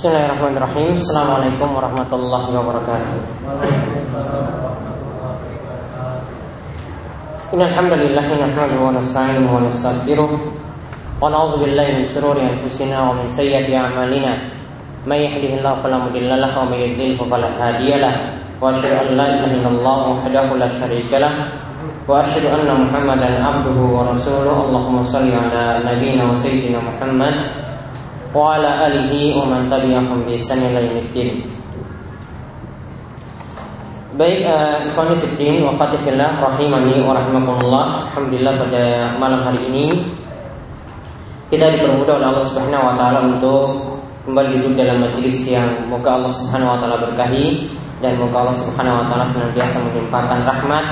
Bismillahirrahmanirrahim. Assalamualaikum warahmatullahi wabarakatuh. Innal hamdalillah nahmaduhu wa nasta'inuhu wa nastaghfiruh wa na'udzu billahi min shururi anfusina wa min sayyiati a'malina. May yahdihillahu fala mudilla lahu wa may yudlil fala hadiya lahu. Wa asyhadu an la ilaha illallah wahdahu la syarika lahu wa asyhadu anna Muhammadan abduhu wa rasuluh. Allahumma shalli ala nabiyyina wa sayyidina Muhammad alihi wa man tabi'ahum bi ihsan ila yaumiddin. Baik, fatifillah rahimani. Alhamdulillah pada malam hari ini kita dipermudah oleh Allah Subhanahu wa taala untuk kembali duduk dalam majelis yang moga Allah Subhanahu wa taala berkahi dan moga Allah Subhanahu wa taala senantiasa melimpahkan rahmat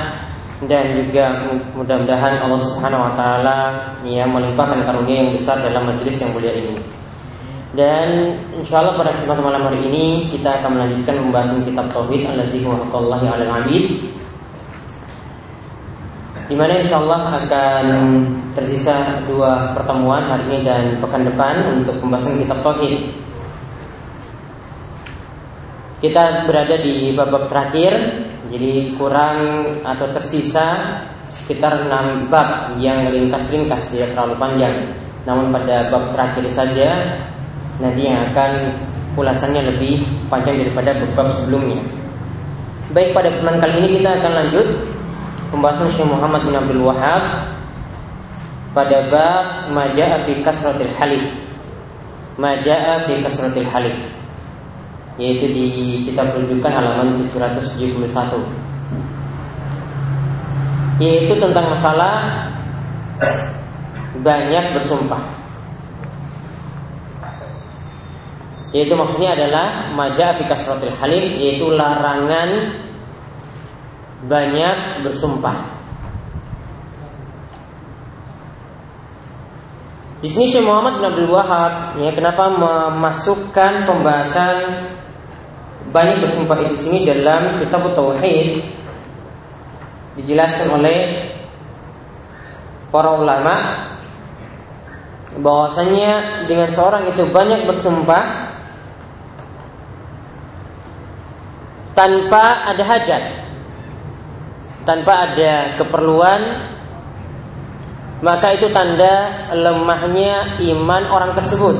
dan juga mudah-mudahan Allah Subhanahu wa taala ya melimpahkan karunia yang besar dalam majelis yang mulia ini. Dan insya Allah pada kesempatan malam hari ini kita akan melanjutkan pembahasan kitab Tauhid Allazi 'alal 'abid. Di mana insya Allah akan tersisa dua pertemuan hari ini dan pekan depan untuk pembahasan kitab Tauhid. Kita berada di bab terakhir, jadi kurang atau tersisa sekitar 6 bab yang ringkas-ringkas tidak terlalu panjang. Namun pada bab terakhir saja nanti yang akan ulasannya lebih panjang daripada bab sebelumnya. Baik pada kesempatan kali ini kita akan lanjut pembahasan Syekh Muhammad bin Abdul Wahab pada bab Maja'a fi kasratil halif. Maja'a fi kasratil halif yaitu di kitab rujukan halaman 771 yaitu tentang masalah banyak bersumpah yaitu maksudnya adalah maja fi kasratil halif yaitu larangan banyak bersumpah. Di sini Syekh Muhammad bin Abdul Wahab ya kenapa memasukkan pembahasan banyak bersumpah di sini dalam kitab tauhid dijelaskan oleh para ulama bahwasanya dengan seorang itu banyak bersumpah tanpa ada hajat, tanpa ada keperluan, maka itu tanda lemahnya iman orang tersebut.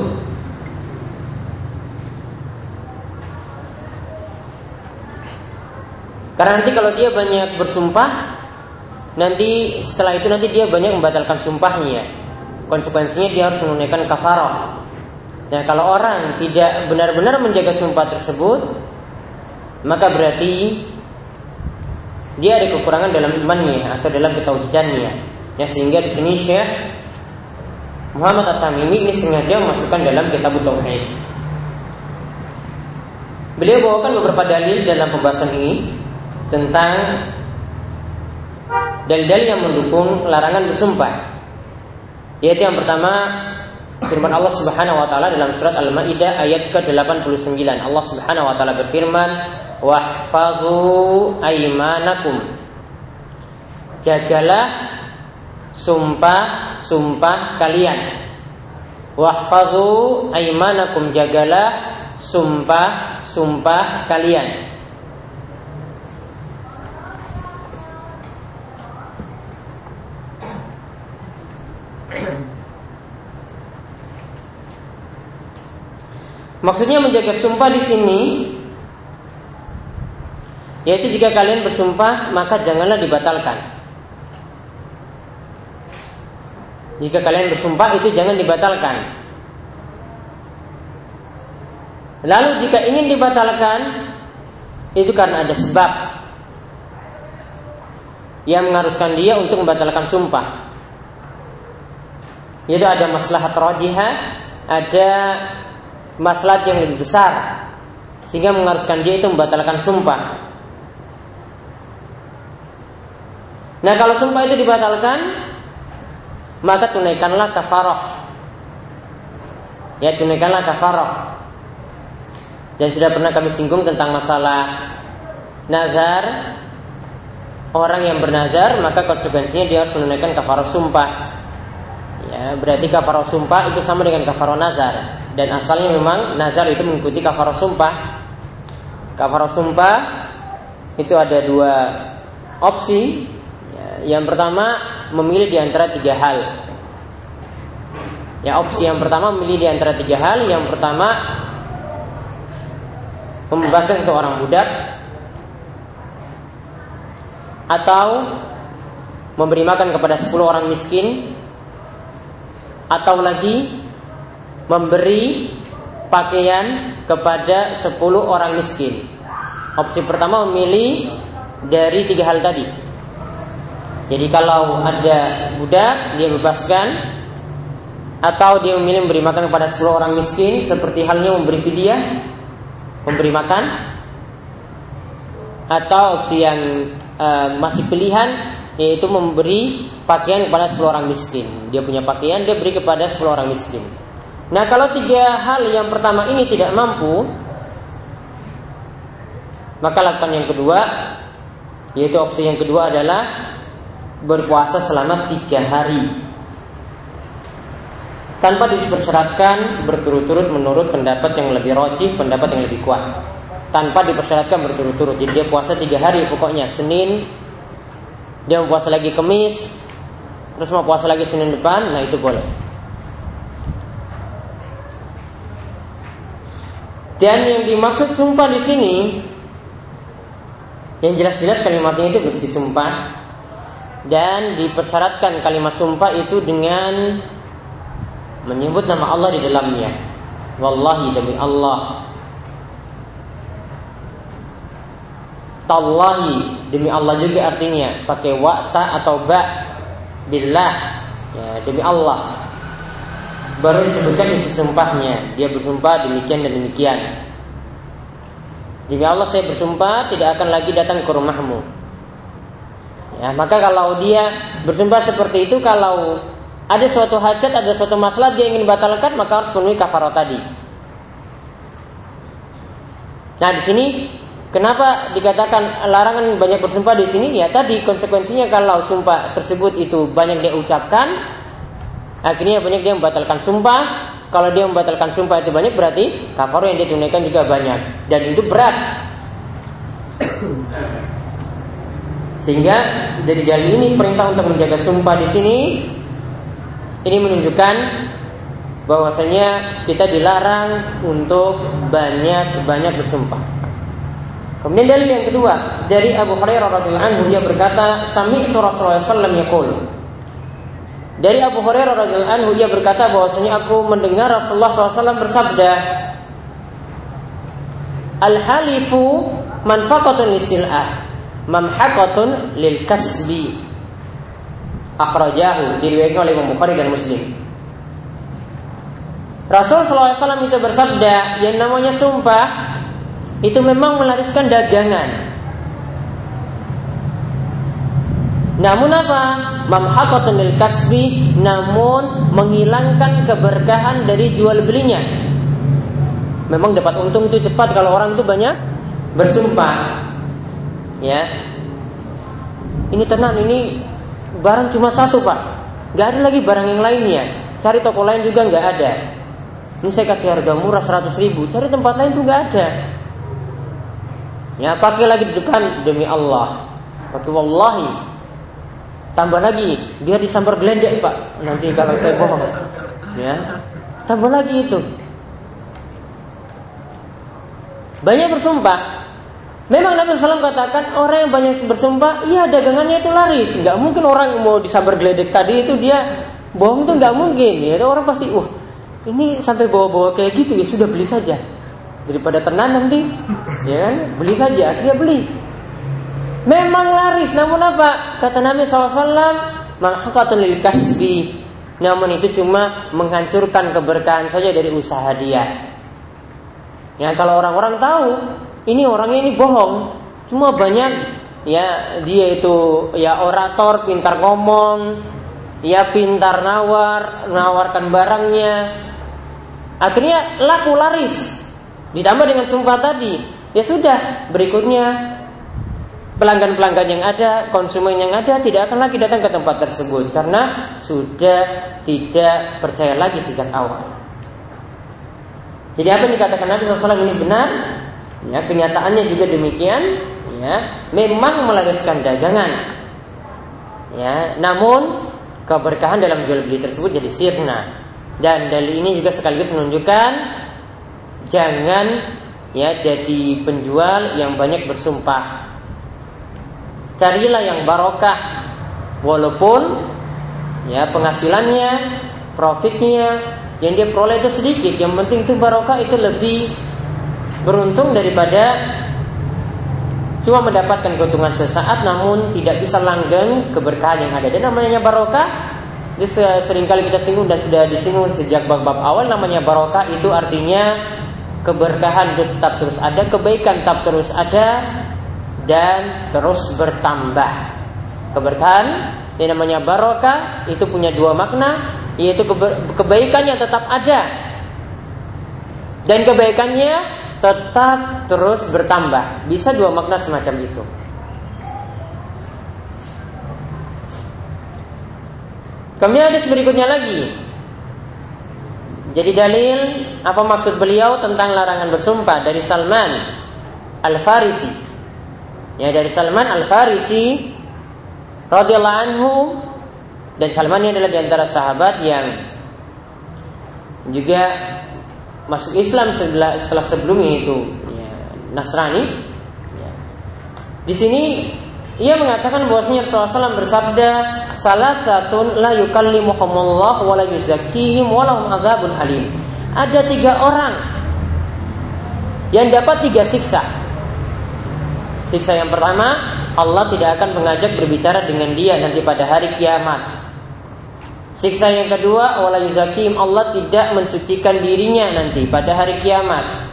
Karena nanti kalau dia banyak bersumpah, nanti setelah itu nanti dia banyak membatalkan sumpahnya. Konsekuensinya dia harus menunaikan kafarah. Nah, kalau orang tidak benar-benar menjaga sumpah tersebut, maka berarti dia ada kekurangan dalam imannya atau dalam ketauhidannya. Ya sehingga di sini Syekh Muhammad At-Tamimi ini sengaja memasukkan dalam kitab tauhid. Beliau bawakan beberapa dalil dalam pembahasan ini tentang dalil-dalil yang mendukung larangan bersumpah. Yaitu yang pertama firman Allah Subhanahu wa taala dalam surat Al-Maidah ayat ke-89. Allah Subhanahu wa taala berfirman, "Wahfazu aimanakum." Jagalah sumpah-sumpah kalian. Wahfazu aimanakum jagalah sumpah-sumpah kalian. Maksudnya menjaga sumpah di sini yaitu jika kalian bersumpah maka janganlah dibatalkan. Jika kalian bersumpah itu jangan dibatalkan. Lalu jika ingin dibatalkan itu karena ada sebab yang mengharuskan dia untuk membatalkan sumpah. Yaitu ada maslahat rajihah, ada maslahat yang lebih besar sehingga mengharuskan dia itu membatalkan sumpah. Nah, kalau sumpah itu dibatalkan, maka tunaikanlah kafarah. Ya, tunaikanlah kafarah. Dan sudah pernah kami singgung tentang masalah nazar. Orang yang bernazar, maka konsekuensinya dia harus menunaikan kafarah sumpah. Ya, berarti kafarah sumpah itu sama dengan kafarah nazar dan asalnya memang nazar itu mengikuti kafarah sumpah. Kafarah sumpah itu ada dua opsi. Yang pertama memilih di antara tiga hal. Ya opsi yang pertama memilih di antara tiga hal. Yang pertama membebaskan seorang budak atau memberi makan kepada 10 orang miskin atau lagi memberi pakaian kepada 10 orang miskin. Opsi pertama memilih dari tiga hal tadi. Jadi kalau ada budak dia bebaskan atau dia memilih memberi makan kepada 10 orang miskin seperti halnya memberi fidyah, memberi makan atau opsi yang uh, masih pilihan yaitu memberi pakaian kepada 10 orang miskin. Dia punya pakaian, dia beri kepada 10 orang miskin. Nah, kalau tiga hal yang pertama ini tidak mampu, maka lakukan yang kedua, yaitu opsi yang kedua adalah berpuasa selama tiga hari tanpa dipersyaratkan berturut-turut menurut pendapat yang lebih rojih, pendapat yang lebih kuat. Tanpa dipersyaratkan berturut-turut. Jadi dia puasa tiga hari pokoknya Senin, dia mau puasa lagi Kemis, terus mau puasa lagi Senin depan, nah itu boleh. Dan yang dimaksud sumpah di sini, yang jelas-jelas kalimatnya itu berisi sumpah dan dipersyaratkan kalimat sumpah itu dengan menyebut nama Allah di dalamnya. Wallahi demi Allah. Tallahi demi Allah juga artinya pakai wakta atau ba billah. Ya, demi Allah. Baru disebutkan isi sumpahnya. Dia bersumpah demikian dan demikian. Demi Allah saya bersumpah tidak akan lagi datang ke rumahmu ya maka kalau dia bersumpah seperti itu kalau ada suatu hajat ada suatu masalah dia ingin batalkan maka harus penuhi kafarah tadi nah di sini Kenapa dikatakan larangan banyak bersumpah di sini? Ya tadi konsekuensinya kalau sumpah tersebut itu banyak dia ucapkan, akhirnya banyak dia membatalkan sumpah. Kalau dia membatalkan sumpah itu banyak berarti kafar yang dia tunaikan juga banyak dan itu berat. Sehingga dari dalil ini perintah untuk menjaga sumpah di sini. Ini menunjukkan bahwasanya kita dilarang untuk banyak-banyak bersumpah. Kemudian dalil yang kedua dari Abu Hurairah radhiyallahu anhu dia berkata, "Sami'tu Rasulullah sallallahu alaihi wasallam Dari Abu Hurairah radhiyallahu anhu ia berkata bahwasanya aku mendengar Rasulullah SAW bersabda, "Al-halifu manfaqatun lisil'ah, mamhaqatun lil kasbi." Akhrajahu diriwayatkan oleh Imam Bukhari dan Muslim. Rasulullah SAW itu bersabda yang namanya sumpah itu memang melariskan dagangan. Namun apa? Mamhaqatun lil kasbi namun menghilangkan keberkahan dari jual belinya. Memang dapat untung itu cepat kalau orang itu banyak bersumpah. Ya. Ini tenang, ini barang cuma satu, Pak. Gak ada lagi barang yang lainnya. Cari toko lain juga nggak ada. Ini saya kasih harga murah 100 ribu. Cari tempat lain tuh nggak ada. Ya, pakai lagi di depan demi Allah. Pakai wallahi. Tambah lagi, biar disambar gelendek, Pak. Nanti kalau saya bohong. Ya. Tambah lagi itu. Banyak bersumpah. Memang Nabi SAW katakan orang yang banyak bersumpah, iya dagangannya itu laris. Nggak mungkin orang mau disambar geledek tadi itu dia bohong itu nggak mungkin. Ya, orang pasti, wah ini sampai bawa-bawa kayak gitu ya sudah beli saja. Daripada tenang nanti ya kan? Beli saja akhirnya beli. Memang laris namun apa? Kata Nabi SAW manhaqatun lil kasbi. Namun itu cuma menghancurkan keberkahan saja dari usaha dia. Ya kalau orang-orang tahu ini orangnya ini bohong cuma banyak ya dia itu ya orator pintar ngomong ya pintar nawar nawarkan barangnya akhirnya laku laris Ditambah dengan sumpah tadi, ya sudah berikutnya pelanggan-pelanggan yang ada, konsumen yang ada tidak akan lagi datang ke tempat tersebut karena sudah tidak percaya lagi sejak awal. Jadi apa yang dikatakan Nabi SAW ini benar? Ya, kenyataannya juga demikian. Ya, memang melariskan dagangan. Ya, namun keberkahan dalam jual beli tersebut jadi sirna. Dan dalil ini juga sekaligus menunjukkan jangan ya jadi penjual yang banyak bersumpah. Carilah yang barokah walaupun ya penghasilannya, profitnya yang dia peroleh itu sedikit. Yang penting itu barokah itu lebih beruntung daripada cuma mendapatkan keuntungan sesaat namun tidak bisa langgeng keberkahan yang ada. Dan namanya barokah sering kali kita singgung dan sudah disinggung sejak bab-bab awal namanya barokah itu artinya keberkahan tetap terus ada, kebaikan tetap terus ada dan terus bertambah. Keberkahan yang namanya barokah itu punya dua makna yaitu kebaikannya tetap ada dan kebaikannya tetap terus bertambah. Bisa dua makna semacam itu. Kemudian hadis berikutnya lagi. Jadi dalil apa maksud beliau tentang larangan bersumpah dari Salman Al-Farisi. Ya dari Salman Al-Farisi radhiyallahu anhu dan Salman ini adalah di antara sahabat yang juga masuk Islam setelah, setelah sebelumnya itu ya, Nasrani. Ya. Di sini ia mengatakan bahwasanya Rasulullah SAW bersabda, salah satu la yukallimuhumullah wa la yuzakkihim wa lahum adzabun alim. Ada tiga orang yang dapat tiga siksa. Siksa yang pertama, Allah tidak akan mengajak berbicara dengan dia nanti pada hari kiamat. Siksa yang kedua, wala yuzakim Allah tidak mensucikan dirinya nanti pada hari kiamat.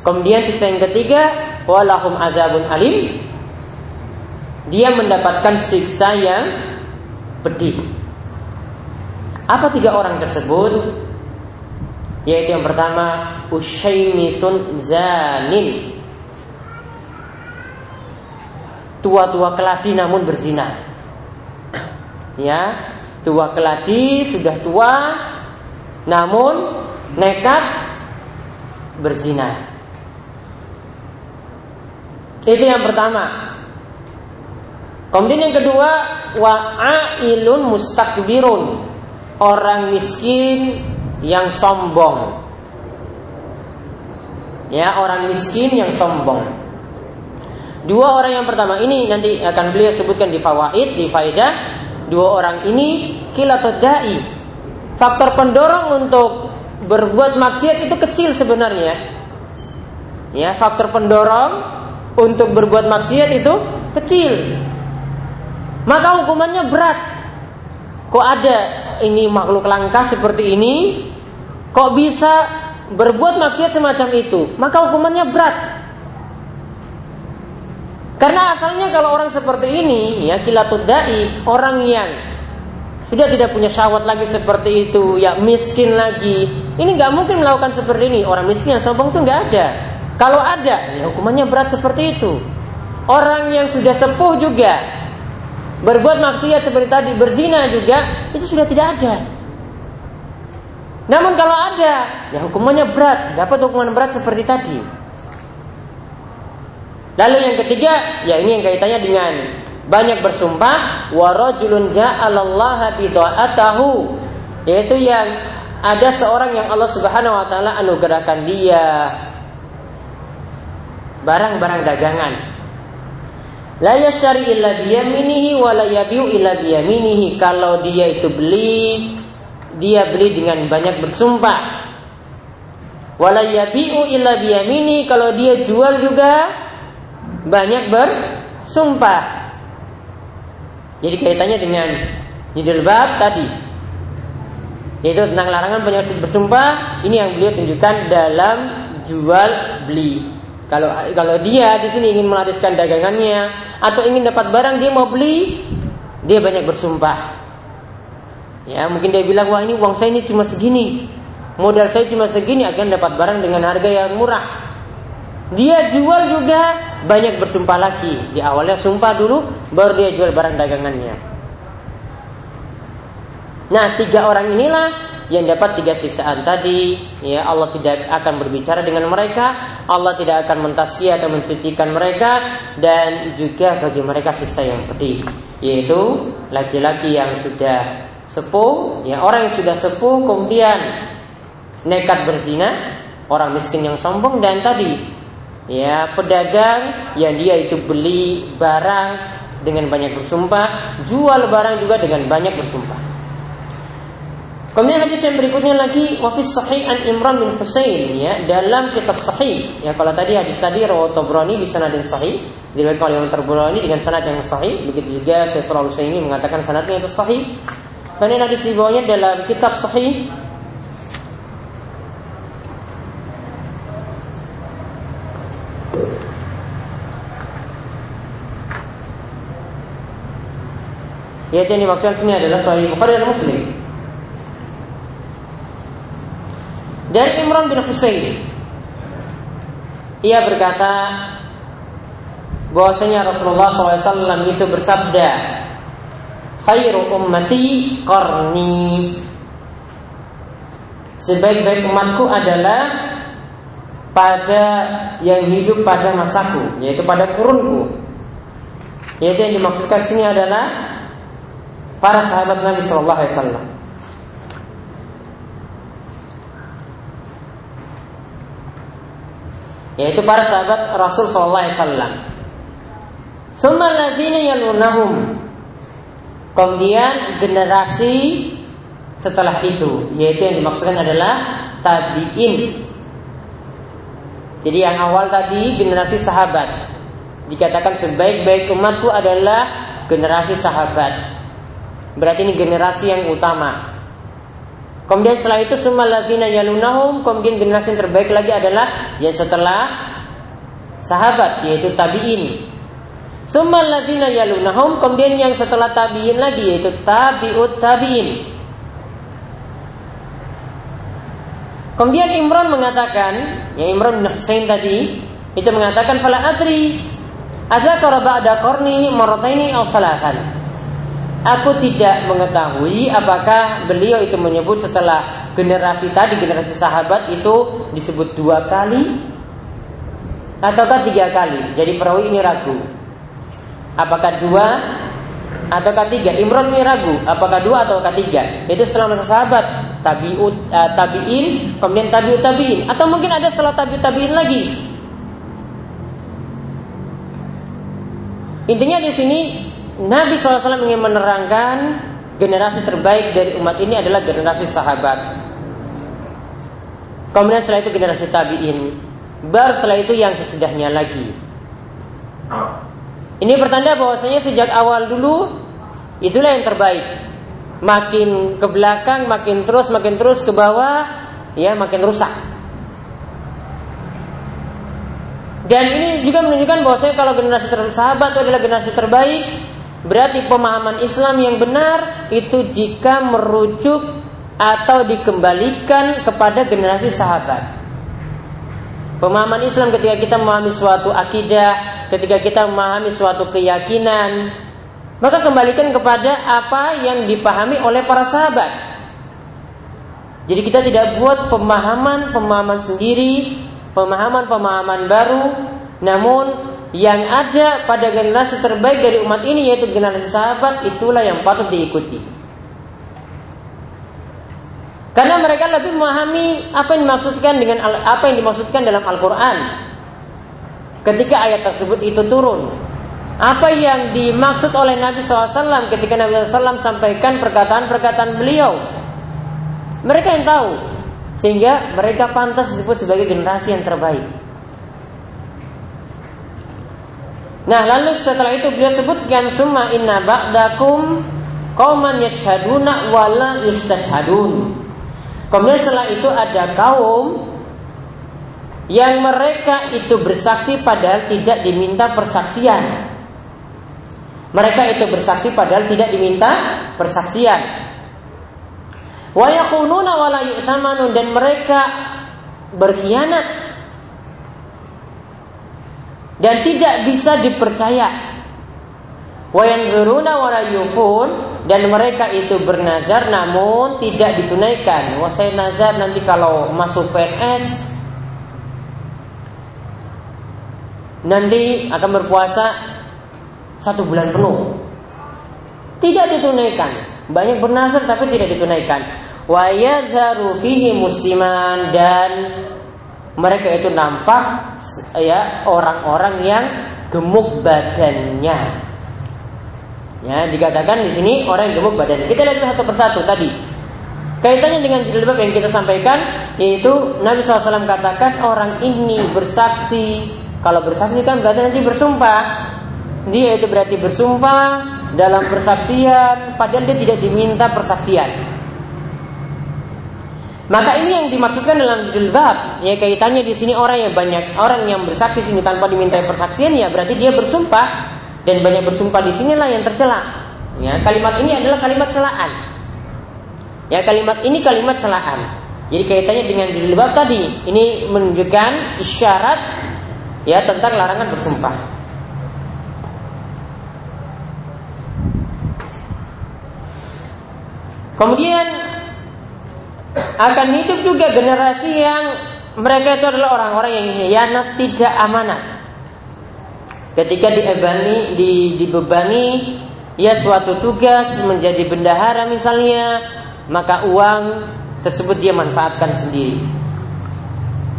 Kemudian siksa yang ketiga, walahum azabun alim dia mendapatkan siksa yang pedih. Apa tiga orang tersebut? Yaitu yang pertama Ushaimitun Zanin Tua-tua keladi namun berzina Ya Tua keladi sudah tua Namun Nekat Berzina Itu yang pertama Kemudian yang kedua wa'ailun mustakbirun. Orang miskin yang sombong. Ya, orang miskin yang sombong. Dua orang yang pertama ini nanti akan beliau sebutkan di fawaid, di faidah. Dua orang ini kilatodai. Faktor pendorong untuk berbuat maksiat itu kecil sebenarnya. Ya, faktor pendorong untuk berbuat maksiat itu kecil maka hukumannya berat. Kok ada ini makhluk langka seperti ini, kok bisa berbuat maksiat semacam itu, maka hukumannya berat. Karena asalnya kalau orang seperti ini, ya kilatud dai, orang yang sudah tidak punya syahwat lagi seperti itu, ya miskin lagi. Ini nggak mungkin melakukan seperti ini. Orang miskin yang sombong itu nggak ada. Kalau ada, ya hukumannya berat seperti itu. Orang yang sudah sepuh juga, berbuat maksiat seperti tadi, berzina juga, itu sudah tidak ada. Namun kalau ada, ya hukumannya berat, dapat hukuman berat seperti tadi. Lalu yang ketiga, ya ini yang kaitannya dengan banyak bersumpah, warajulun ja'alallaha bida'atahu, yaitu yang ada seorang yang Allah Subhanahu wa taala anugerahkan dia barang-barang dagangan La yashari illa biyaminihi wa la yabiu illa biyaminihi. Kalau dia itu beli, dia beli dengan banyak bersumpah. Wa la yabiu illa biyamini. Kalau dia jual juga banyak bersumpah. Jadi kaitannya dengan judul bab tadi. Yaitu tentang larangan penyelesaian bersumpah. Ini yang beliau tunjukkan dalam jual beli. Kalau kalau dia di sini ingin melariskan dagangannya atau ingin dapat barang dia mau beli, dia banyak bersumpah. Ya, mungkin dia bilang wah ini uang saya ini cuma segini. Modal saya cuma segini akan dapat barang dengan harga yang murah. Dia jual juga banyak bersumpah lagi. Di awalnya sumpah dulu baru dia jual barang dagangannya. Nah, tiga orang inilah yang dapat tiga siksaan tadi, ya Allah tidak akan berbicara dengan mereka, Allah tidak akan mentasi atau mensucikan mereka. Dan juga bagi mereka siksa yang pedih, yaitu laki-laki yang sudah sepuh, ya orang yang sudah sepuh kemudian nekat berzina, orang miskin yang sombong. Dan tadi ya pedagang yang dia itu beli barang dengan banyak bersumpah, jual barang juga dengan banyak bersumpah. Kemudian hadis yang berikutnya lagi wafis sahih an Imran bin Husain ya dalam kitab sahih ya kalau tadi hadis tadi rawat Tabrani di sanad yang sahih diriwayatkan oleh Tabrani dengan sanad yang sahih begitu juga saya selalu ini mengatakan sanadnya itu sahih. Kemudian hadis di bawahnya dalam kitab sahih Yaitu yang dimaksudkan sini adalah Sahih Bukhari dan Muslim. Dari Imran bin Husain, ia berkata bahwasanya Rasulullah SAW itu bersabda, "Khairu ummati qarni." Sebaik-baik umatku adalah pada yang hidup pada masaku, yaitu pada kurunku. Yaitu yang dimaksudkan sini adalah para sahabat Nabi Shallallahu Alaihi Wasallam. Yaitu para sahabat Rasul Shallallahu Alaihi Wasallam. Yalunahum. Kemudian generasi setelah itu, yaitu yang dimaksudkan adalah tabiin. Jadi yang awal tadi generasi sahabat. Dikatakan sebaik-baik umatku adalah generasi sahabat. Berarti ini generasi yang utama. Kemudian setelah itu semua lazina yalunahum, kemudian generasi yang terbaik lagi adalah ya setelah sahabat yaitu tabi'in. Summa lazina yalunahum, kemudian yang setelah tabi'in lagi yaitu tabi'ut tabi'in. Kemudian Imran mengatakan, ya Imran bin Husain tadi itu mengatakan fala adri azakara ba'da qarni marrataini aw salatan. Aku tidak mengetahui apakah beliau itu menyebut setelah generasi tadi generasi sahabat itu disebut dua kali ataukah tiga kali. Jadi perawi ini ragu. Apakah dua ataukah tiga? Imron ini ragu. Apakah dua ataukah tiga? Itu setelah masa sahabat tabiut uh, tabiin kemudian tabiut tabiin atau mungkin ada setelah tabiut tabiin lagi. Intinya di sini Nabi SAW ingin menerangkan generasi terbaik dari umat ini adalah generasi sahabat. Kemudian setelah itu generasi tabiin. Baru setelah itu yang sesudahnya lagi. Ini pertanda bahwasanya sejak awal dulu itulah yang terbaik. Makin ke belakang, makin terus, makin terus ke bawah, ya makin rusak. Dan ini juga menunjukkan bahwasanya kalau generasi sahabat itu adalah generasi terbaik, Berarti pemahaman Islam yang benar itu jika merujuk atau dikembalikan kepada generasi sahabat. Pemahaman Islam ketika kita memahami suatu akidah, ketika kita memahami suatu keyakinan, maka kembalikan kepada apa yang dipahami oleh para sahabat. Jadi kita tidak buat pemahaman-pemahaman sendiri, pemahaman-pemahaman baru, namun yang ada pada generasi terbaik dari umat ini yaitu generasi sahabat itulah yang patut diikuti. Karena mereka lebih memahami apa yang dimaksudkan dengan apa yang dimaksudkan dalam Al-Qur'an. Ketika ayat tersebut itu turun, apa yang dimaksud oleh Nabi SAW ketika Nabi SAW sampaikan perkataan-perkataan beliau. Mereka yang tahu, sehingga mereka pantas disebut sebagai generasi yang terbaik. Nah, lalu setelah itu beliau sebutkan summa inna ba'dakum qauman yashhaduna wala yustashhadun. Kemudian setelah itu ada kaum yang mereka itu bersaksi padahal tidak diminta persaksian. Mereka itu bersaksi padahal tidak diminta persaksian. Wa yakununa wala yu'tamanun dan mereka berkhianat dan tidak bisa dipercaya. Wa yanzuruna wa yufun dan mereka itu bernazar namun tidak ditunaikan. Wah saya nazar nanti kalau masuk PNS nanti akan berpuasa satu bulan penuh. Tidak ditunaikan. Banyak bernazar tapi tidak ditunaikan. Wa yadharu fihi musliman dan mereka itu nampak ya orang-orang yang gemuk badannya. Ya, dikatakan di sini orang yang gemuk badan. Kita lihat satu persatu tadi. Kaitannya dengan jilbab yang kita sampaikan yaitu Nabi SAW katakan orang ini bersaksi kalau bersaksi kan berarti nanti bersumpah dia itu berarti bersumpah dalam persaksian padahal dia tidak diminta persaksian maka ini yang dimaksudkan dalam jilbab ya kaitannya di sini orang yang banyak orang yang bersaksi sini tanpa diminta persaksian ya berarti dia bersumpah dan banyak bersumpah di sinilah yang tercela. Ya, kalimat ini adalah kalimat celaan. Ya, kalimat ini kalimat celaan. Jadi kaitannya dengan jilbab tadi, ini menunjukkan isyarat ya tentang larangan bersumpah. Kemudian akan hidup juga generasi yang mereka itu adalah orang-orang yang hianat tidak amanah. Ketika diebani, di, dibebani ya suatu tugas menjadi bendahara misalnya, maka uang tersebut dia manfaatkan sendiri.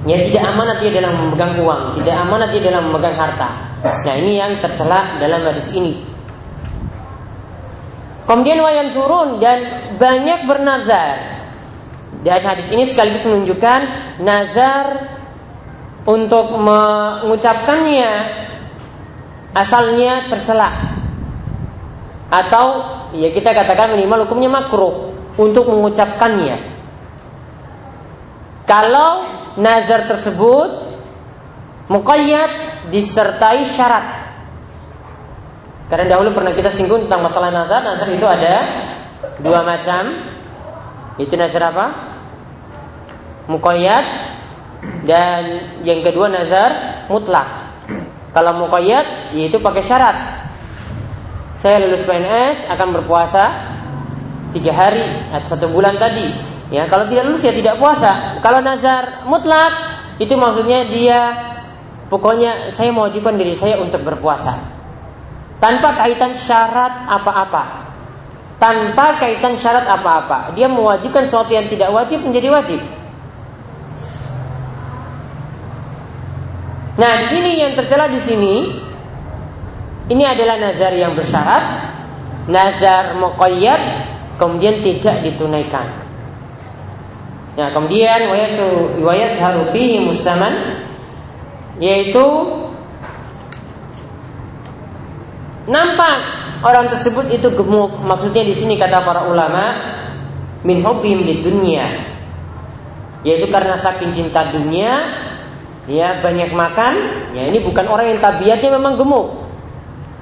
Ya tidak amanat dia dalam memegang uang, tidak amanat dia dalam memegang harta. Nah ini yang tercela dalam hadis ini. Kemudian wayang turun dan banyak bernazar. Dan hadis ini sekaligus menunjukkan nazar untuk mengucapkannya asalnya tercela atau ya kita katakan minimal hukumnya makruh untuk mengucapkannya. Kalau nazar tersebut muqayyad disertai syarat. Karena dahulu pernah kita singgung tentang masalah nazar. Nazar itu ada dua macam. Itu nazar apa? Muqayyad dan yang kedua nazar mutlak. Kalau muqayyad yaitu pakai syarat. Saya lulus PNS akan berpuasa tiga hari atau satu bulan tadi. Ya, kalau tidak lulus ya tidak puasa. Kalau nazar mutlak itu maksudnya dia pokoknya saya mewajibkan diri saya untuk berpuasa tanpa kaitan syarat apa-apa. Tanpa kaitan syarat apa-apa. Dia mewajibkan sesuatu yang tidak wajib menjadi wajib. Nah, di sini yang tercela di sini ini adalah nazar yang bersyarat, nazar muqayyad kemudian tidak ditunaikan. Nah, kemudian wayasu wayasharu fihi musaman yaitu nampak orang tersebut itu gemuk. Maksudnya di sini kata para ulama min hobbim di dunia yaitu karena saking cinta dunia ya banyak makan, ya ini bukan orang yang tabiatnya memang gemuk.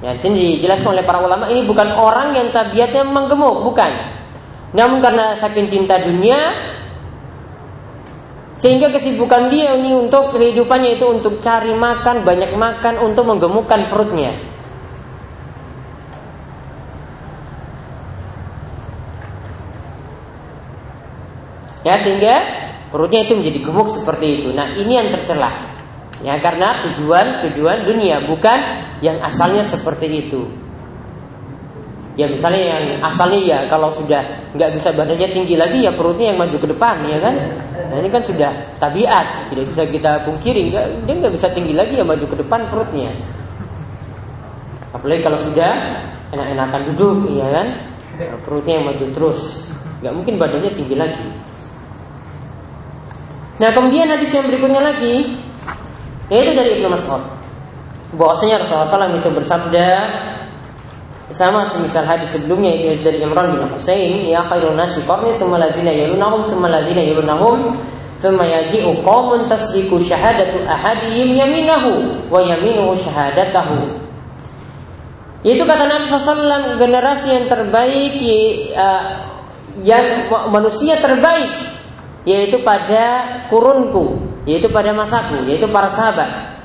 Ya, sini dijelaskan oleh para ulama ini bukan orang yang tabiatnya memang gemuk, bukan. Namun karena saking cinta dunia sehingga kesibukan dia ini untuk kehidupannya itu untuk cari makan, banyak makan untuk menggemukkan perutnya. Ya sehingga perutnya itu menjadi gemuk seperti itu. Nah, ini yang tercela. Ya, karena tujuan tujuan dunia bukan yang asalnya seperti itu. Ya misalnya yang asalnya ya kalau sudah nggak bisa badannya tinggi lagi ya perutnya yang maju ke depan ya kan. Nah ini kan sudah tabiat tidak bisa kita pungkiri dia nggak bisa tinggi lagi ya maju ke depan perutnya. Apalagi kalau sudah enak-enakan duduk ya kan perutnya yang maju terus nggak mungkin badannya tinggi lagi. Nah kemudian hadis yang berikutnya lagi yaitu dari Ibnu Mas'ud. Bahwasanya Rasulullah SAW itu bersabda sama semisal hadis sebelumnya itu dari Imran bin Husain ya khairun nasi qarni thumma ladina yalunahum thumma ladina yalunahum thumma yaji'u qaumun tasdiqu syahadatu ahadihim yaminahu wa yaminuhu syahadatahu itu kata Nabi SAW generasi yang terbaik uh, yang manusia terbaik yaitu pada kurunku, yaitu pada masaku, yaitu para sahabat.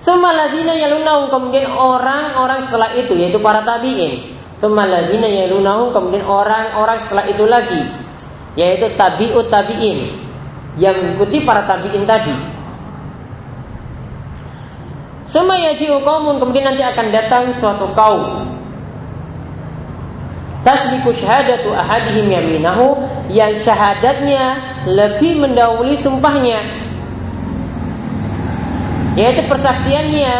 Semaladina yalunahum kemudian orang-orang setelah itu yaitu para tabi'in. Tumaladzina yalunahum kemudian orang-orang setelah itu lagi yaitu tabiut tabiin yang mengikuti para tabiin tadi. Suma yaji'u kemudian nanti akan datang suatu kaum Tasbiku syahadatu ahadihim yaminahu yang syahadatnya lebih mendahului sumpahnya. Yaitu persaksiannya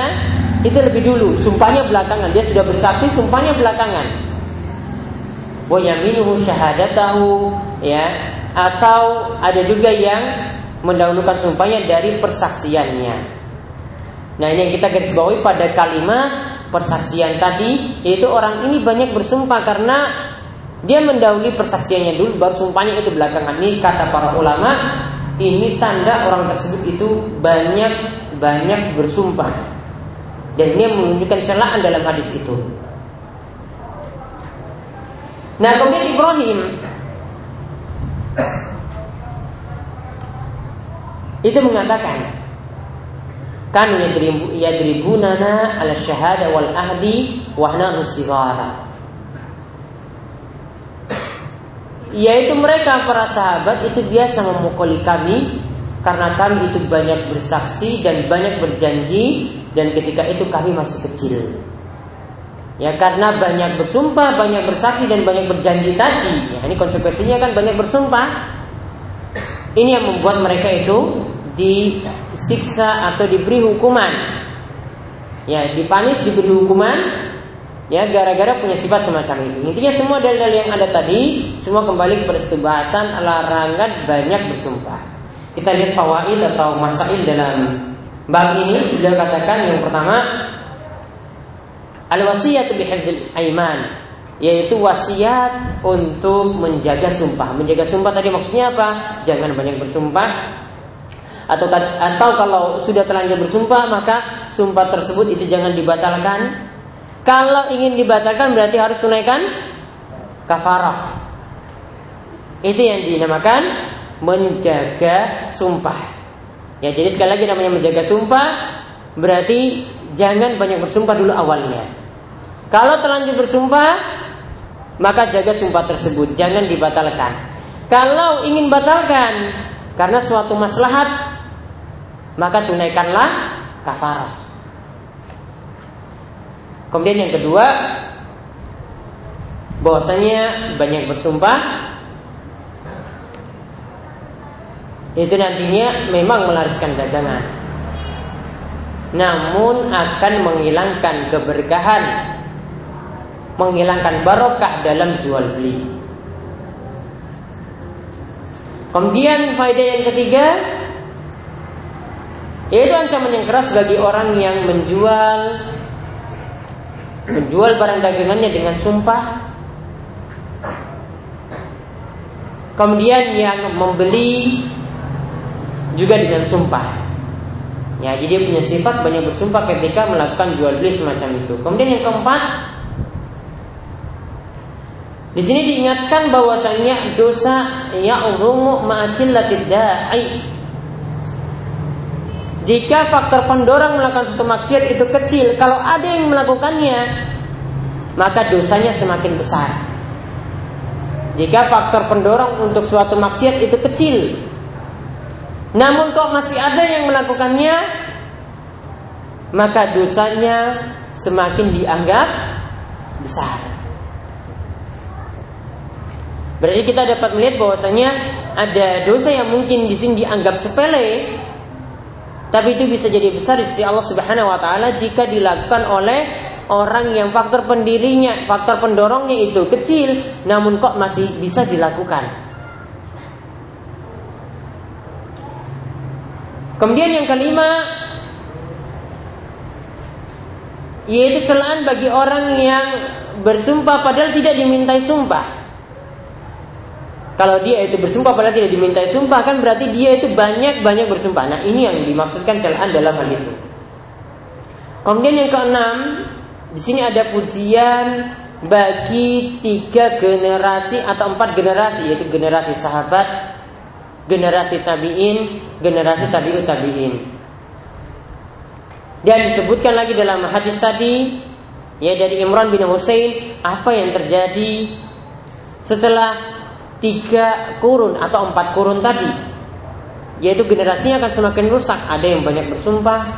itu lebih dulu, sumpahnya belakangan. Dia sudah bersaksi, sumpahnya belakangan. Wa yaminuhu syahadatahu ya atau ada juga yang mendahulukan sumpahnya dari persaksiannya. Nah, ini yang kita garis bawahi pada kalimat persaksian tadi yaitu orang ini banyak bersumpah karena dia mendahului persaksiannya dulu baru sumpahnya itu belakangan. Ini kata para ulama ini tanda orang tersebut itu banyak banyak bersumpah. Dan ini menunjukkan celaan dalam hadis itu. Nah kemudian Ibrahim. Itu mengatakan kanu yadribunana ala syahada wal ahdi wahna usigara yaitu mereka para sahabat itu biasa memukuli kami karena kami itu banyak bersaksi dan banyak berjanji dan ketika itu kami masih kecil. Ya karena banyak bersumpah, banyak bersaksi dan banyak berjanji tadi. Ya, ini konsekuensinya kan banyak bersumpah. Ini yang membuat mereka itu disiksa atau diberi hukuman. Ya, dipanis diberi hukuman ya gara-gara punya sifat semacam itu. Intinya semua dalil yang ada tadi semua kembali kepada bahasan larangan banyak bersumpah. Kita lihat fawaid atau masail dalam bab ini sudah katakan yang pertama al wasiyat bihifzil aiman yaitu wasiat untuk menjaga sumpah. Menjaga sumpah tadi maksudnya apa? Jangan banyak bersumpah, atau atau kalau sudah terlanjur bersumpah maka sumpah tersebut itu jangan dibatalkan. Kalau ingin dibatalkan berarti harus tunaikan kafarah. Itu yang dinamakan menjaga sumpah. Ya, jadi sekali lagi namanya menjaga sumpah berarti jangan banyak bersumpah dulu awalnya. Kalau terlanjur bersumpah maka jaga sumpah tersebut, jangan dibatalkan. Kalau ingin batalkan karena suatu maslahat maka tunaikanlah kafarah. Kemudian yang kedua, bahwasanya banyak bersumpah itu nantinya memang melariskan dagangan. Namun akan menghilangkan keberkahan, menghilangkan barokah dalam jual beli. Kemudian faedah yang ketiga, itu ancaman yang keras bagi orang yang menjual menjual barang dagangannya dengan sumpah. Kemudian yang membeli juga dengan sumpah. Ya, jadi dia punya sifat banyak bersumpah ketika melakukan jual beli semacam itu. Kemudian yang keempat, di sini diingatkan bahwasanya dosa ya urumu ma'akillatid da'i jika faktor pendorong melakukan suatu maksiat itu kecil, kalau ada yang melakukannya, maka dosanya semakin besar. Jika faktor pendorong untuk suatu maksiat itu kecil, namun kok masih ada yang melakukannya, maka dosanya semakin dianggap besar. Berarti kita dapat melihat bahwasanya ada dosa yang mungkin di sini dianggap sepele, tapi itu bisa jadi besar di sisi Allah Subhanahu wa taala jika dilakukan oleh orang yang faktor pendirinya, faktor pendorongnya itu kecil namun kok masih bisa dilakukan. Kemudian yang kelima yaitu celaan bagi orang yang bersumpah padahal tidak dimintai sumpah. Kalau dia itu bersumpah padahal tidak dimintai sumpah kan berarti dia itu banyak-banyak bersumpah. Nah ini yang dimaksudkan celaan dalam hal itu. Kemudian yang keenam, di sini ada pujian bagi tiga generasi atau empat generasi yaitu generasi sahabat, generasi tabiin, generasi tabiut tabiin. Dan disebutkan lagi dalam hadis tadi Ya dari Imran bin Hussein apa yang terjadi setelah tiga kurun atau empat kurun tadi yaitu generasinya akan semakin rusak ada yang banyak bersumpah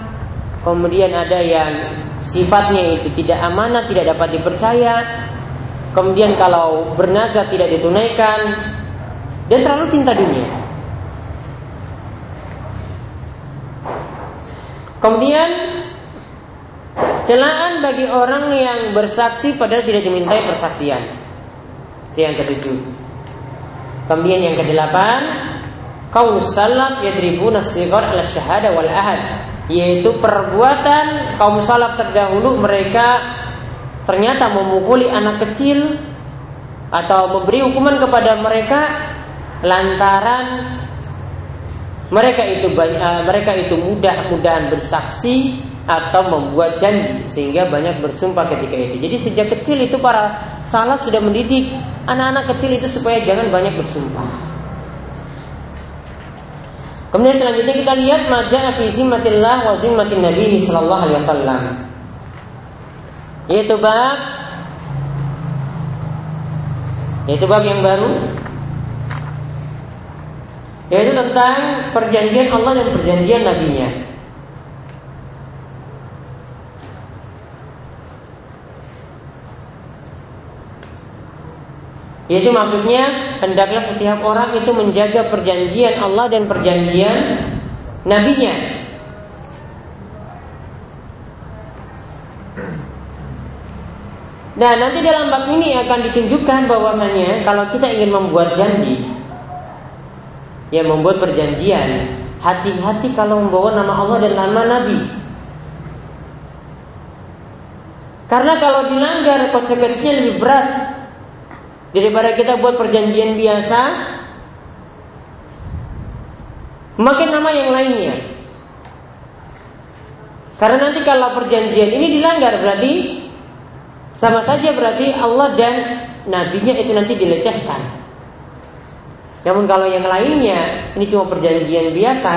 kemudian ada yang sifatnya itu tidak amanah tidak dapat dipercaya kemudian kalau bernazar tidak ditunaikan dan terlalu cinta dunia kemudian Celaan bagi orang yang bersaksi padahal tidak dimintai persaksian. Itu yang ketujuh. Kemudian yang kedelapan, kaum salaf yadribuna sigar ala syahada wal ahad, yaitu perbuatan kaum salaf terdahulu mereka ternyata memukuli anak kecil atau memberi hukuman kepada mereka lantaran mereka itu uh, mereka itu mudah-mudahan bersaksi atau membuat janji sehingga banyak bersumpah ketika itu. Jadi sejak kecil itu para salaf sudah mendidik anak-anak kecil itu supaya jangan banyak bersumpah. Kemudian selanjutnya kita lihat majah fi zimmatillah wa zimmatin Nabi sallallahu alaihi wasallam. Yaitu bab yaitu bab yang baru yaitu tentang perjanjian Allah dan perjanjian nabinya. Yaitu maksudnya hendaklah setiap orang itu menjaga perjanjian Allah dan perjanjian nabinya. Nah nanti dalam bab ini akan ditunjukkan bahwasanya kalau kita ingin membuat janji, ya membuat perjanjian, hati-hati kalau membawa nama Allah dan nama Nabi. Karena kalau dilanggar konsekuensinya lebih berat daripada kita buat perjanjian biasa makin nama yang lainnya. Karena nanti kalau perjanjian ini dilanggar berarti sama saja berarti Allah dan nabinya itu nanti dilecehkan. Namun kalau yang lainnya ini cuma perjanjian biasa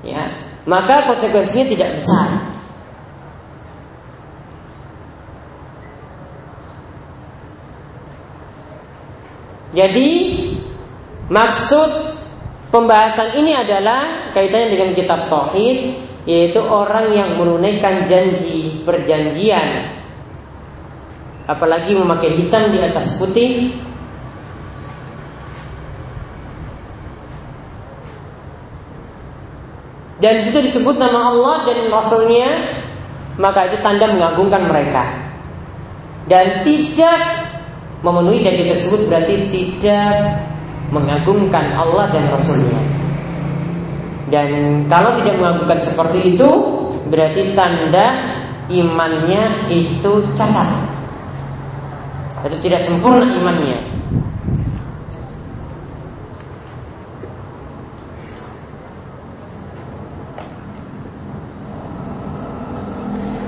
ya maka konsekuensinya tidak besar Jadi maksud pembahasan ini adalah kaitannya dengan kitab tauhid yaitu orang yang menunaikan janji perjanjian. Apalagi memakai hitam di atas putih. Dan situ disebut nama Allah dan Rasulnya maka itu tanda mengagungkan mereka. Dan tidak memenuhi janji tersebut berarti tidak mengagungkan Allah dan Rasulnya. Dan kalau tidak mengagungkan seperti itu, berarti tanda imannya itu cacat. Itu tidak sempurna imannya.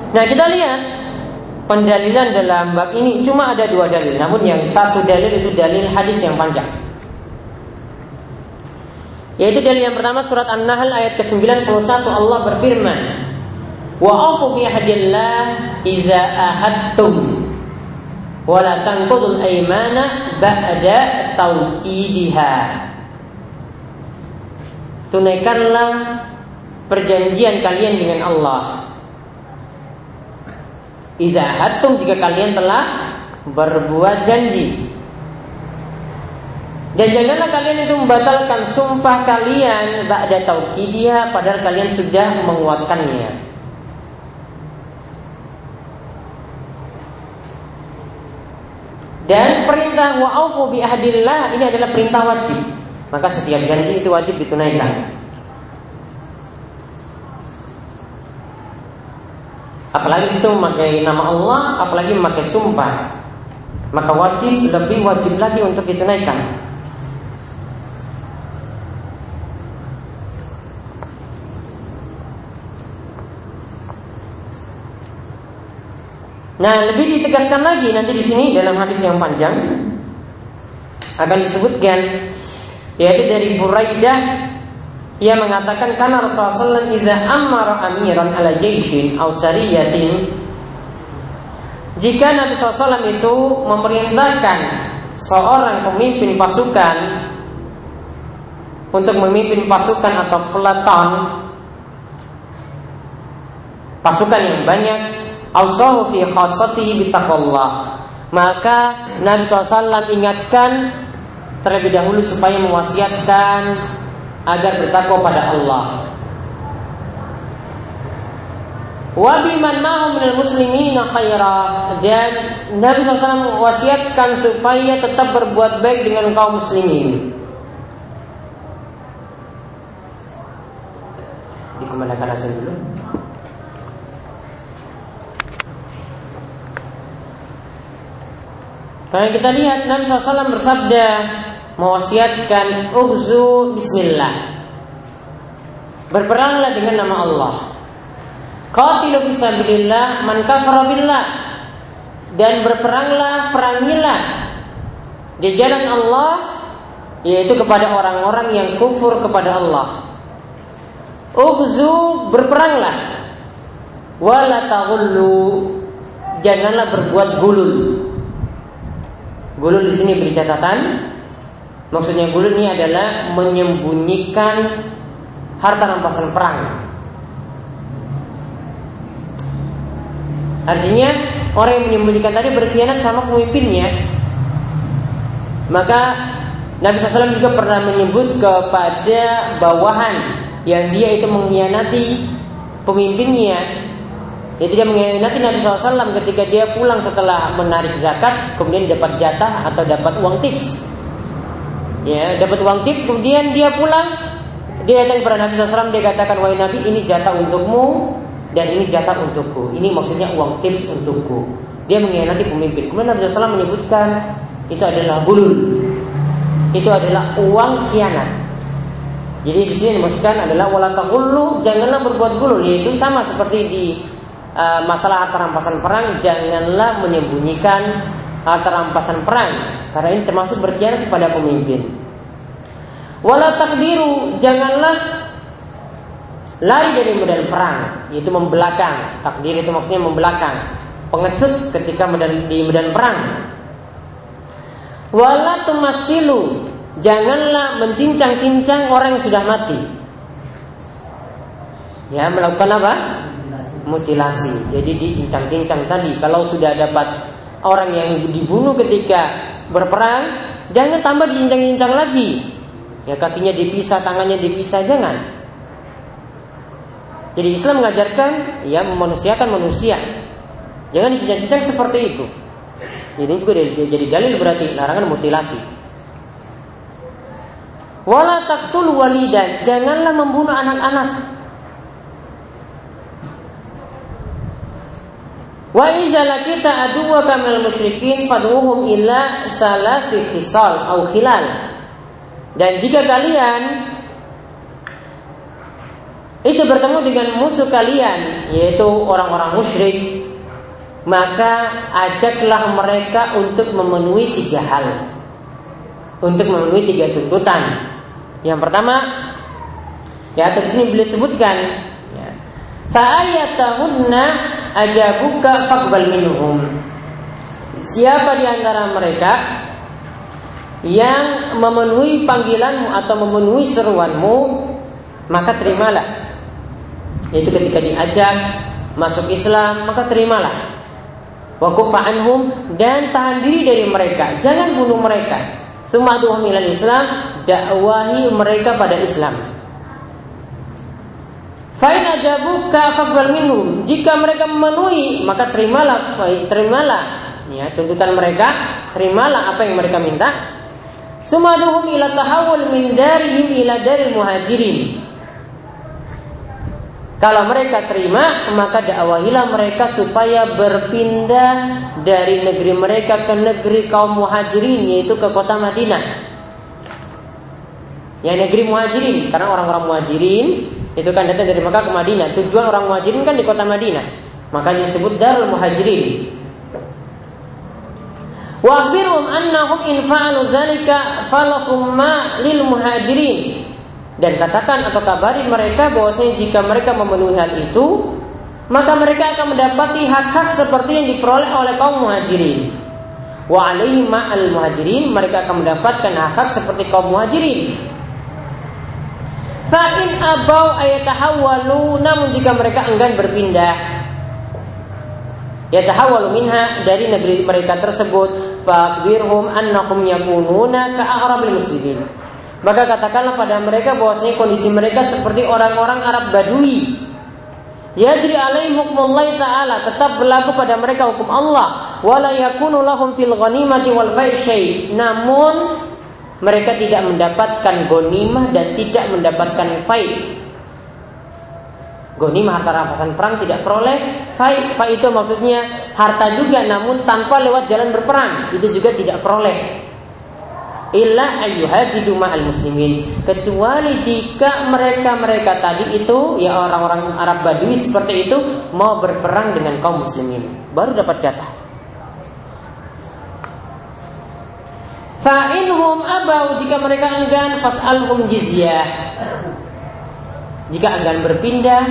Nah kita lihat pendalilan dalam bab ini cuma ada dua dalil. Namun yang satu dalil itu dalil hadis yang panjang. Yaitu dalil yang pertama surat An-Nahl ayat ke-91 Allah berfirman, "Wa afu bi ahdillah idza ahadtum wa la tanqudul aymana ba'da tawkidiha." Tunaikanlah perjanjian kalian dengan Allah Iza hatum jika kalian telah berbuat janji dan janganlah kalian itu membatalkan sumpah kalian ba'da tauqidiyah padahal kalian sudah menguatkannya. Dan perintah wa'afu bi ahdillah ini adalah perintah wajib. Maka setiap janji itu wajib ditunaikan. Apalagi itu memakai nama Allah, apalagi memakai sumpah. Maka wajib lebih wajib lagi untuk ditunaikan. Nah, lebih ditegaskan lagi nanti di sini dalam hadis yang panjang akan disebutkan yaitu dari Buraidah ia mengatakan karena Rasulullah iza ammara amiran ala jaishin aw sariyatin Jika Nabi SAW itu memerintahkan seorang pemimpin pasukan untuk memimpin pasukan atau peleton pasukan yang banyak Allahu fi khasatihi maka Nabi SAW ingatkan terlebih dahulu supaya mewasiatkan agar bertakwa pada Allah. Wa biman ma'hum minal muslimina khaira. Dan Nabi SAW wasiatkan supaya tetap berbuat baik dengan kaum muslimin. Dikemanakan asal dulu? Karena kita lihat Nabi SAW bersabda mewasiatkan Uzu Bismillah Berperanglah dengan nama Allah Qatilu fisabilillah man kafara billah dan berperanglah perangilah di jalan Allah yaitu kepada orang-orang yang kufur kepada Allah. Ugzu berperanglah wala janganlah berbuat gulul. Gulul di sini beri catatan. Maksudnya gulul ini adalah menyembunyikan harta rampasan perang. Artinya orang yang menyembunyikan tadi berkhianat sama pemimpinnya. Maka Nabi SAW juga pernah menyebut kepada bawahan yang dia itu mengkhianati pemimpinnya. Jadi dia mengkhianati Nabi SAW ketika dia pulang setelah menarik zakat, kemudian dapat jatah atau dapat uang tips. Ya, dapat uang tips, kemudian dia pulang, dia datang kepada Nabi SAW, dia katakan, wahai Nabi, ini jatah untukmu, dan ini jatah untukku. Ini maksudnya uang tips untukku. Dia mengkhianati pemimpin. Kemudian Nabi SAW menyebutkan itu adalah bulul. Itu adalah uang khianat. Jadi di sini dimaksudkan adalah wala taqullu janganlah berbuat gulul yaitu sama seperti di uh, masalah harta rampasan perang janganlah menyembunyikan harta rampasan perang karena ini termasuk berkhianat kepada pemimpin. Wala takdiru janganlah lari dari medan perang. Yaitu membelakang. Takdir itu maksudnya membelakang. Pengecut ketika medan, di medan perang. Wala tumasilu janganlah mencincang-cincang orang yang sudah mati. Ya melakukan apa? Mutilasi. Jadi dicincang-cincang tadi. Kalau sudah dapat orang yang dibunuh ketika berperang jangan tambah dicincang-cincang lagi ya kakinya dipisah tangannya dipisah jangan jadi Islam mengajarkan ya memanusiakan manusia. Jangan dicita seperti itu. Ini juga jadi dalil berarti larangan mutilasi. Wala taktul walidan, janganlah membunuh anak-anak. Wa iza lakita aduwaka minal musyrikin fad'uhum ila salati khisal au khilal. Dan jika kalian itu bertemu dengan musuh kalian yaitu orang-orang musyrik maka ajaklah mereka untuk memenuhi tiga hal. Untuk memenuhi tiga tuntutan. Yang pertama ya di sini beliau sebutkan ya, fa'ayatahunna ajabuka faqbal minhum. Siapa di antara mereka yang memenuhi panggilanmu atau memenuhi seruanmu maka terimalah. Yaitu ketika diajak masuk Islam maka terimalah. Wa anhum dan tahan diri dari mereka. Jangan bunuh mereka. Semaduhum ilal Islam dakwahi mereka pada Islam. Fa'in ajabuka faqbal minhum. Jika mereka memenuhi, maka terimalah, terimalah. Ya tuntutan mereka, terimalah apa yang mereka minta. Sumaduhum ila tahawul min darihim ila daril muhajirin. Kalau mereka terima, maka dakwahilah mereka supaya berpindah dari negeri mereka ke negeri kaum muhajirin, yaitu ke kota Madinah. Ya negeri muhajirin, karena orang-orang muhajirin itu kan datang dari Mekah ke Madinah. Tujuan orang muhajirin kan di kota Madinah. Makanya disebut Darul Muhajirin. Wa annahum in fa'alu zalika falakum ma lil muhajirin dan katakan atau kabari mereka bahwasanya jika mereka memenuhi hal itu maka mereka akan mendapati hak-hak seperti yang diperoleh oleh kaum muhajirin. Wa alaihi ma'al muhajirin mereka akan mendapatkan hak-hak seperti kaum muhajirin. Fa'in abau ayatahawwalu namun jika mereka enggan berpindah yatahawwalu minha dari negeri mereka tersebut fakbirhum annakum yakununa ka'arabil muslimin. Maka katakanlah pada mereka bahwasanya kondisi mereka seperti orang-orang Arab Badui. Yajri alaihim hukmullahi ta'ala Tetap berlaku pada mereka hukum Allah. Wala yakunu lahum fil ghanimati wal Namun Mereka tidak mendapatkan gonimah dan tidak mendapatkan fai Gonimah harta rampasan perang tidak peroleh fai itu maksudnya harta juga namun tanpa lewat jalan berperang Itu juga tidak peroleh. Illa ayyuhajidu ma'al muslimin. Kecuali jika mereka-mereka tadi itu ya orang-orang Arab Badui seperti itu mau berperang dengan kaum muslimin. Baru dapat jatah. Fa'inhum abau jika mereka enggan fas'alhum jizyah jika enggan berpindah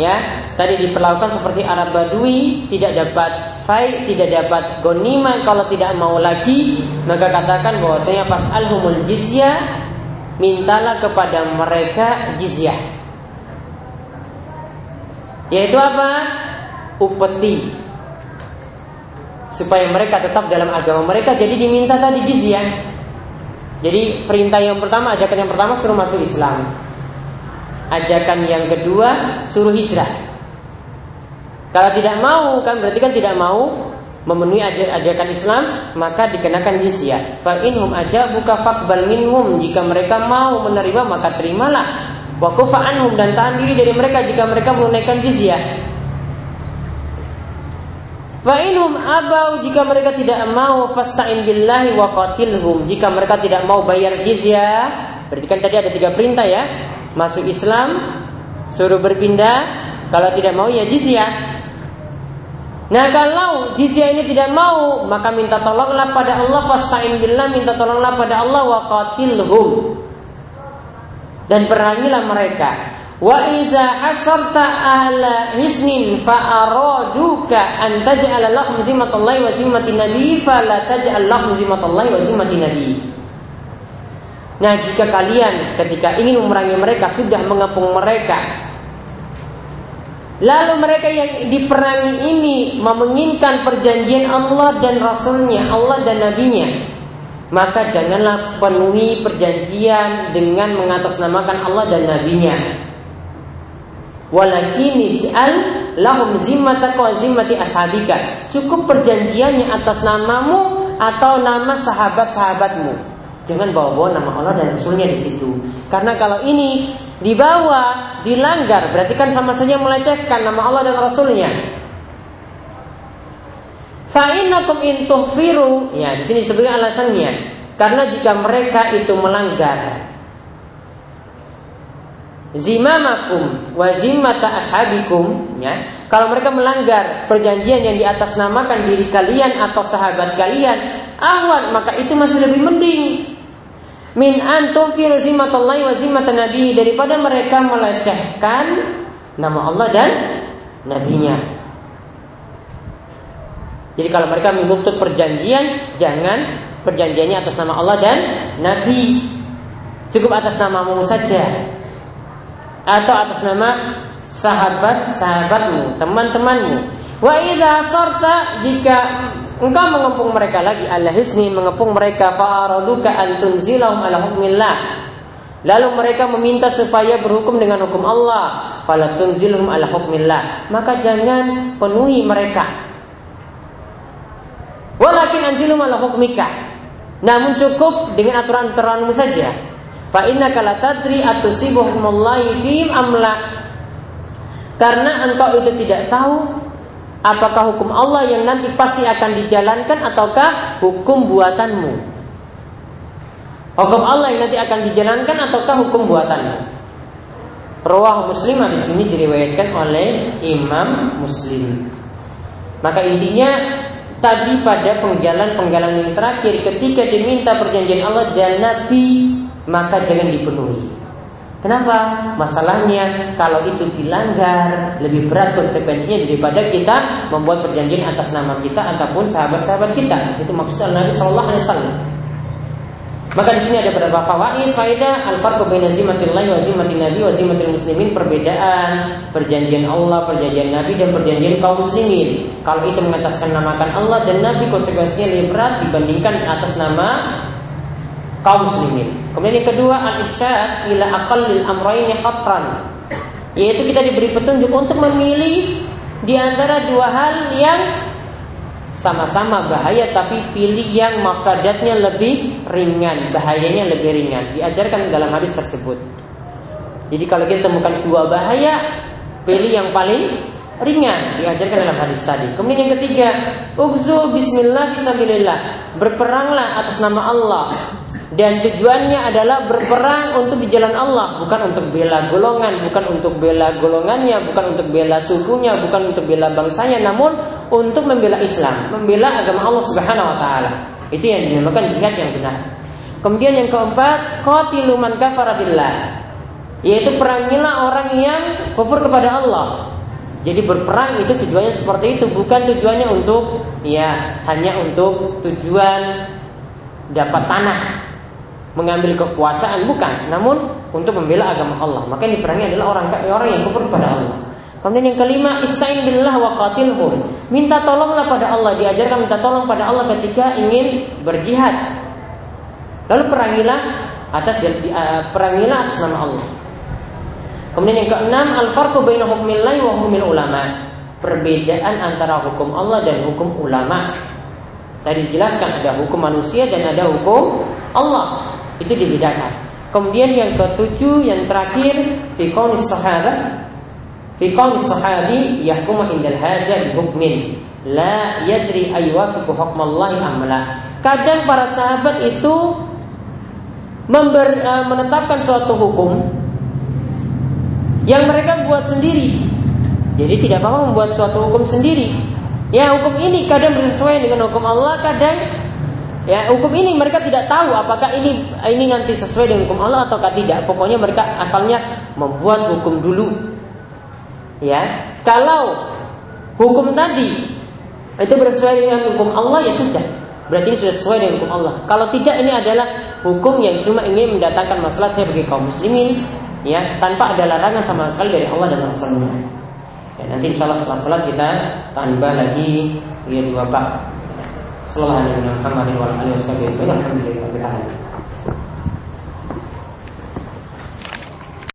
ya tadi diperlakukan seperti Arab Badui tidak dapat fai tidak dapat gonima kalau tidak mau lagi maka katakan bahwasanya pas alhumul jizyah mintalah kepada mereka jizyah. Yaitu apa? Upeti. Supaya mereka tetap dalam agama mereka jadi diminta tadi jizyah. Jadi perintah yang pertama ajakan yang pertama suruh masuk Islam Ajakan yang kedua suruh hijrah. Kalau tidak mau kan berarti kan tidak mau memenuhi ajakan Islam maka dikenakan jizyah. Fa inhum aja buka fakbal minhum jika mereka mau menerima maka terimalah. Wa anhum dan tahan diri dari mereka jika mereka menunaikan jizyah. Fa inhum abau jika mereka tidak mau fasta'in billahi wa qatilhum jika mereka tidak mau bayar jizyah berarti kan tadi ada tiga perintah ya masuk Islam, suruh berpindah, kalau tidak mau ya jizyah. Nah kalau jizyah ini tidak mau maka minta tolonglah pada Allah fasta'in billah minta tolonglah pada Allah wa qatilhum. Dan perangilah mereka. Wa iza hasarta ahla hisnin fa araduka an taj'ala lahum zimmatallahi wa zimmati nabi fala taj'al lahum zimmatallahi wa zimmati nabi Nah jika kalian ketika ingin memerangi mereka sudah mengepung mereka. Lalu mereka yang diperangi ini memenginginkan perjanjian Allah dan Rasulnya Allah dan Nabinya. Maka janganlah penuhi perjanjian dengan mengatasnamakan Allah dan Nabinya. Walakin lahum zimmataka Cukup perjanjiannya atas namamu atau nama sahabat-sahabatmu Jangan bawa-bawa nama Allah dan Rasulnya di situ. Karena kalau ini dibawa, dilanggar, berarti kan sama saja melecehkan nama Allah dan Rasulnya. Fa'innakum in tuhfiru, ya di sini sebagai alasannya. Karena jika mereka itu melanggar zimamakum wa zimmata ashabikum ya kalau mereka melanggar perjanjian yang di atas namakan diri kalian atau sahabat kalian awal maka itu masih lebih mending min antum fi zimatallahi wa zimatan nabi daripada mereka melecehkan nama Allah dan nabinya. Jadi kalau mereka menuntut perjanjian, jangan perjanjiannya atas nama Allah dan nabi. Cukup atas namamu saja. Atau atas nama sahabat-sahabatmu, teman-temanmu. Wa idza sarta jika engkau mengepung mereka lagi Allah hisni mengepung mereka. Fa'araduka antunzilahum ala hukmillah. Lalu mereka meminta supaya berhukum dengan hukum Allah. Falatunzilhum ala hukmillah. Maka jangan penuhi mereka. Walakin anzilhum ala hukmika. Namun cukup dengan aturan-aturanmu saja. Fa innaka la tadri atusibu hukmullahi fihim amla karena engkau itu tidak tahu Apakah hukum Allah yang nanti pasti akan dijalankan ataukah hukum buatanmu? Hukum Allah yang nanti akan dijalankan ataukah hukum buatanmu? Rawah Muslim di sini diriwayatkan oleh Imam Muslim. Maka intinya tadi pada penggalan-penggalan yang terakhir ketika diminta perjanjian Allah dan Nabi maka jangan dipenuhi. Kenapa? Masalahnya kalau itu dilanggar lebih berat konsekuensinya daripada kita membuat perjanjian atas nama kita ataupun sahabat-sahabat kita. Itu maksud Nabi Shallallahu Alaihi Wasallam. Maka di sini ada beberapa fawaid, faedah al-farqu baina zimmatillahi wa nabi wa muslimin, perbedaan perjanjian Allah, perjanjian nabi dan perjanjian kaum muslimin. Kalau itu mengataskan namakan Allah dan nabi konsekuensinya lebih berat dibandingkan atas nama kaum muslimin. Kemudian yang kedua al-irsyad ila aqallil amrayni qatran. Yaitu kita diberi petunjuk untuk memilih di antara dua hal yang sama-sama bahaya tapi pilih yang mafsadatnya lebih ringan, bahayanya lebih ringan. Diajarkan dalam hadis tersebut. Jadi kalau kita temukan dua bahaya, pilih yang paling ringan diajarkan dalam hadis tadi. Kemudian yang ketiga, ugzu bismillah fisabilillah. Berperanglah atas nama Allah dan tujuannya adalah berperang untuk di jalan Allah, bukan untuk bela golongan, bukan untuk bela golongannya, bukan untuk bela sukunya, bukan untuk bela bangsanya, namun untuk membela Islam, membela agama Allah Subhanahu wa taala. Itu yang dinamakan jihad yang benar. Kemudian yang keempat, qatilu man kafara. Yaitu perangilah orang yang kufur kepada Allah. Jadi berperang itu tujuannya seperti itu, bukan tujuannya untuk ya hanya untuk tujuan dapat tanah mengambil kekuasaan bukan, namun untuk membela agama Allah. Maka yang diperangi adalah orang orang yang kufur kepada Allah. Kemudian yang kelima, istain billah wa qatilhum. Minta tolonglah pada Allah, diajarkan minta tolong pada Allah ketika ingin berjihad. Lalu perangilah atas uh, perangilah atas nama Allah. Kemudian yang keenam, al-farqu baina hukmillahi wa hukmil ulama. Perbedaan antara hukum Allah dan hukum ulama. Tadi dijelaskan ada hukum manusia dan ada hukum Allah. Itu dibedakan. Kemudian yang ketujuh, yang terakhir, fi qaulis sahabat fi qaulis sahabi yahkumu indal haja bi hukmin la yadri aywafiqu hukmallahi amla. Kadang para sahabat itu member, uh, menetapkan suatu hukum yang mereka buat sendiri. Jadi tidak apa-apa membuat suatu hukum sendiri. Ya hukum ini kadang bersesuaian dengan hukum Allah, kadang Ya, hukum ini mereka tidak tahu apakah ini ini nanti sesuai dengan hukum Allah atau tidak. Pokoknya mereka asalnya membuat hukum dulu. Ya, kalau hukum tadi itu bersesuaian dengan hukum Allah ya sudah. Berarti ini sudah sesuai dengan hukum Allah. Kalau tidak ini adalah hukum yang cuma ingin mendatangkan masalah saya bagi kaum muslimin ya tanpa ada larangan sama sekali dari Allah dan Rasulnya. Ya, nanti insya Allah setelah salat kita tambah lagi ya dua bab. Sallallahu alaihi wa sallam. Alhamdulillah